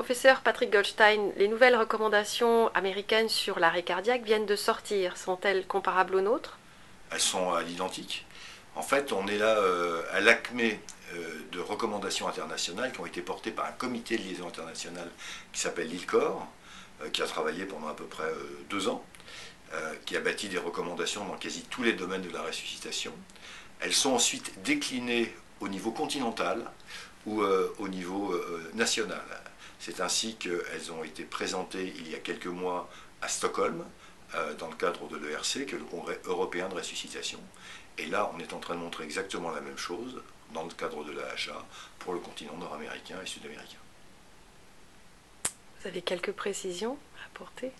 Professeur Patrick Goldstein, les nouvelles recommandations américaines sur l'arrêt cardiaque viennent de sortir. Sont-elles comparables aux nôtres? Elles sont à l'identique. En fait, on est là euh, à l'acmé euh, de recommandations internationales qui ont été portées par un comité de liaison internationale qui s'appelle l'ILCOR, euh, qui a travaillé pendant à peu près deux ans, qui a bâti des recommandations dans quasi tous les domaines de la ressuscitation. Elles sont ensuite déclinées au niveau continental ou au niveau national. C'est ainsi qu'elles ont été présentées il y a quelques mois à Stockholm, dans le cadre de l'ERC, que le Congrès européen de ressuscitation. Et là, on est en train de montrer exactement la même chose dans le cadre de l'AHA pour le continent nord-américain et sud-américain. Vous avez quelques précisions à apporter?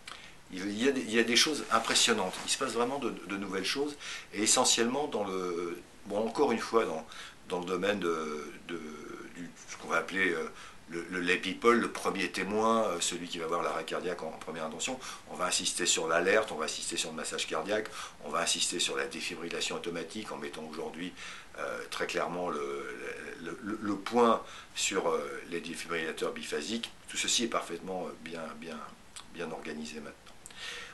Il y, a des, il y, a des, choses impressionnantes. Il se passe vraiment de, nouvelles choses, et essentiellement dans le. Bon, encore une fois, dans, dans le domaine de, de ce qu'on va appeler le, lay people, le premier témoin, euh, celui qui va voir l'arrêt cardiaque en, première intention, on va insister sur l'alerte, on va insister sur le massage cardiaque, on va insister sur la défibrillation automatique en mettant aujourd'hui euh, très clairement le, point sur euh, les défibrillateurs biphasiques. Tout ceci est parfaitement bien, bien, bien organisé maintenant.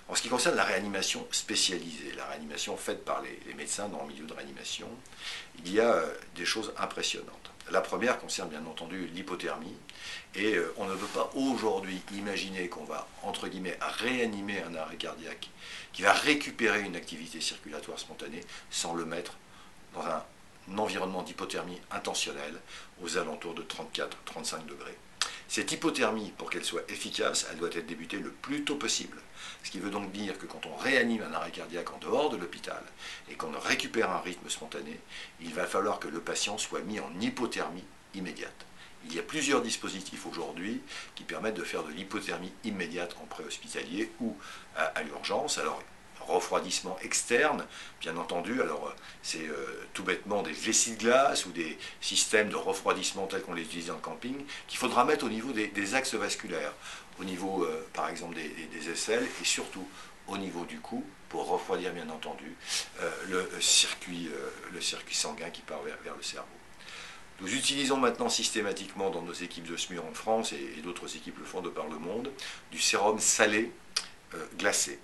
En ce qui concerne la réanimation spécialisée, la réanimation faite par les, médecins dans le milieu de réanimation, il y a des choses impressionnantes. La première concerne bien entendu l'hypothermie. Et euh, on ne peut pas aujourd'hui imaginer qu'on va, entre guillemets, réanimer un arrêt cardiaque qui va récupérer une activité circulatoire spontanée sans le mettre dans un, environnement d'hypothermie intentionnelle aux alentours de 34-35 degrés. Cette hypothermie, pour qu'elle soit efficace, elle doit être débutée le plus tôt possible. Ce qui veut donc dire que quand on réanime un arrêt cardiaque en dehors de l'hôpital et qu'on récupère un rythme spontané, il va falloir que le patient soit mis en hypothermie immédiate. Il y a plusieurs dispositifs aujourd'hui qui permettent de faire de l'hypothermie immédiate en préhospitalier ou à, l'urgence. Refroidissement externe, bien entendu. Alors, c'est euh, tout bêtement des vessies de glace ou des systèmes de refroidissement tels qu'on les utilise dans le camping qu'il faudra mettre au niveau des, axes vasculaires, au niveau, euh, par exemple, des, aisselles et surtout au niveau du cou pour refroidir, bien entendu, euh, le, circuit, le circuit sanguin qui part vers le cerveau. Nous utilisons maintenant systématiquement dans nos équipes de SMUR en France, et, d'autres équipes le font de par le monde, du sérum salé euh, glacé.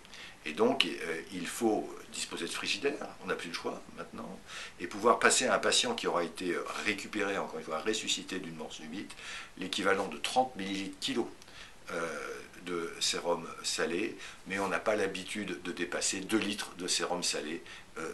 Et donc, euh, il faut disposer de frigidaire, on n'a plus le choix maintenant, et pouvoir passer à un patient qui aura été récupéré, encore une fois, ressuscité d'une mort subite, l'équivalent de 30 millilitres kilo euh, de sérum salé, mais on n'a pas l'habitude de dépasser 2 litres de sérum salé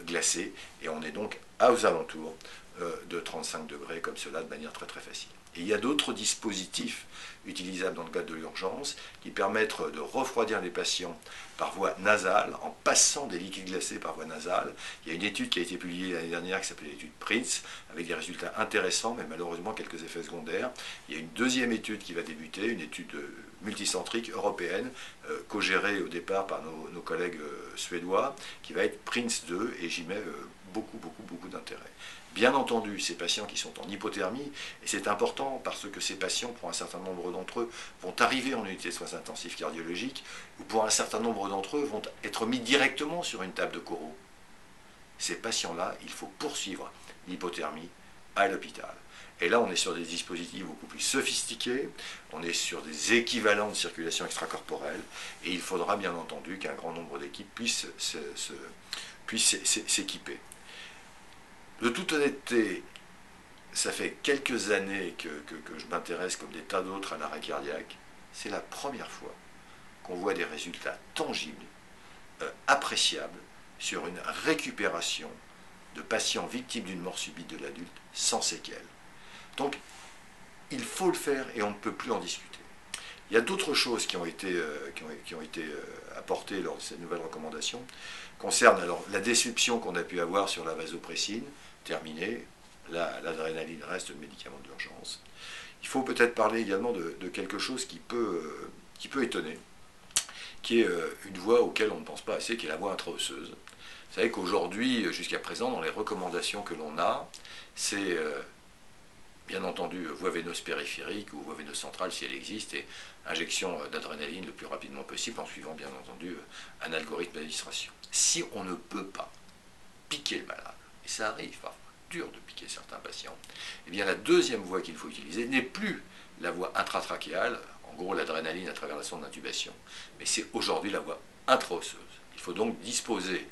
glacé, et on est donc aux alentours euh, de 35 degrés comme cela de manière très très facile. Et il y a d'autres dispositifs utilisables dans le cadre de l'urgence qui permettent de refroidir les patients par voie nasale en passant des liquides glacés par voie nasale. Il y a une étude qui a été publiée l'année dernière qui s'appelle l'étude Prince avec des résultats intéressants mais malheureusement quelques effets secondaires. Il y a une deuxième étude qui va débuter, une étude euh, multicentrique européenne euh, co-gérée au départ par nos, collègues suédois qui va être Prince 2 et j'y mets beaucoup beaucoup. Bien entendu, ces patients qui sont en hypothermie, et c'est important parce que ces patients, pour un certain nombre d'entre eux, vont arriver en unité de soins intensifs cardiologiques, ou pour un certain nombre d'entre eux, vont être mis directement sur une table de coraux. Ces patients-là, il faut poursuivre l'hypothermie à l'hôpital. Et là, on est sur des dispositifs beaucoup plus sophistiqués, on est sur des équivalents de circulation extracorporelle, et il faudra bien entendu qu'un grand nombre d'équipes puissent s'équiper. De toute honnêteté, ça fait quelques années que, je m'intéresse, comme des tas d'autres, à l'arrêt cardiaque. C'est la première fois qu'on voit des résultats tangibles, euh, appréciables, sur une récupération de patients victimes d'une mort subite de l'adulte sans séquelles. Donc, il faut le faire et on ne peut plus en discuter. Il y a d'autres choses qui ont été, euh, euh, apportées lors de cette nouvelle recommandation, concernent la déception qu'on a pu avoir sur la vasopressine, terminé, l'adrénaline reste le médicament d'urgence. Il faut peut-être parler également de, quelque chose qui peut, euh, qui peut étonner, qui est euh, une voie auquel on ne pense pas assez, qui est la voie intraosseuse. Vous savez qu'aujourd'hui, jusqu'à présent, dans les recommandations que l'on a, c'est euh, bien entendu voie veineuse périphérique ou voie veineuse centrale si elle existe, et injection d'adrénaline le plus rapidement possible en suivant bien entendu un algorithme d'administration. Si on ne peut pas piquer le malade, et ça arrive parfois, dur de piquer certains patients, eh bien la deuxième voie qu'il faut utiliser n'est plus la voie intratrachéale, en gros l'adrénaline à travers la sonde d'intubation. Mais c'est aujourd'hui la voie intra-osseuse. Il faut donc disposer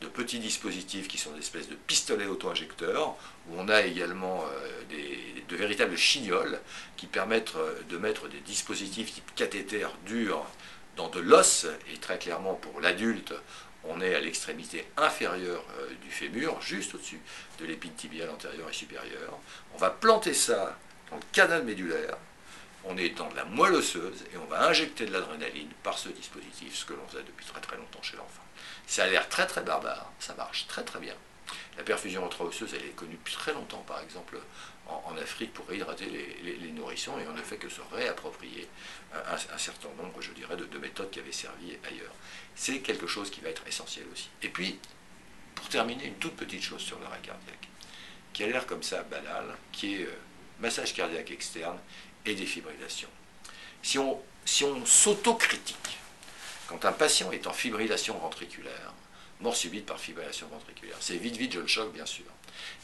de petits dispositifs qui sont des espèces de pistolets auto-injecteurs, où on a également euh, de véritables chignoles qui permettent euh, de mettre des dispositifs type cathéter durs dans de l'os, et très clairement pour l'adulte, on est à l'extrémité inférieure euh, du fémur, juste au-dessus de l'épine tibiale antérieure et supérieure. On va planter ça dans le canal médulaire, on est dans de la moelle osseuse et on va injecter de l'adrénaline par ce dispositif, ce que l'on faisait depuis très très longtemps chez l'enfant. Ça a l'air très très barbare, ça marche très très bien. La perfusion intra-osseuse, elle est connue depuis très longtemps, par exemple en, Afrique, pour réhydrater les, nourrissons, et on ne fait que se réapproprier un, certain nombre, je dirais, de, de méthodes qui avaient servi ailleurs. C'est quelque chose qui va être essentiel aussi. Et puis, pour terminer, une toute petite chose sur l'arrêt cardiaque, qui a l'air comme ça banal, qui est euh, massage cardiaque externe et défibrillation. Si on, si on s'autocritique, quand un patient est en fibrillation ventriculaire, mort subite par fibrillation ventriculaire, c'est vite, vite, je le choque, bien sûr.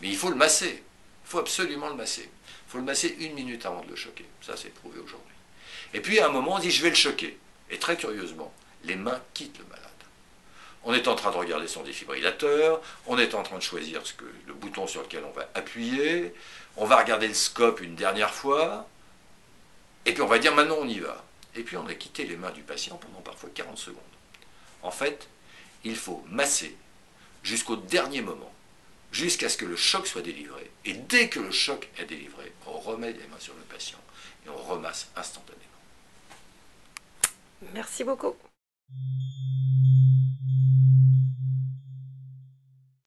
Mais il faut le masser. Il faut absolument le masser. Il faut le masser une minute avant de le choquer. Ça, c'est prouvé aujourd'hui. Et puis, à un moment, on dit, je vais le choquer. Et très curieusement, les mains quittent le malade. On est en train de regarder son défibrillateur, on est en train de choisir ce que, le bouton sur lequel on va appuyer, on va regarder le scope une dernière fois, et puis on va dire maintenant on y va. Et puis on a quitté les mains du patient pendant parfois 40 secondes. En fait, il faut masser jusqu'au dernier moment, jusqu'à ce que le choc soit délivré. Et dès que le choc est délivré, on remet les mains sur le patient et on remasse instantanément. Merci beaucoup.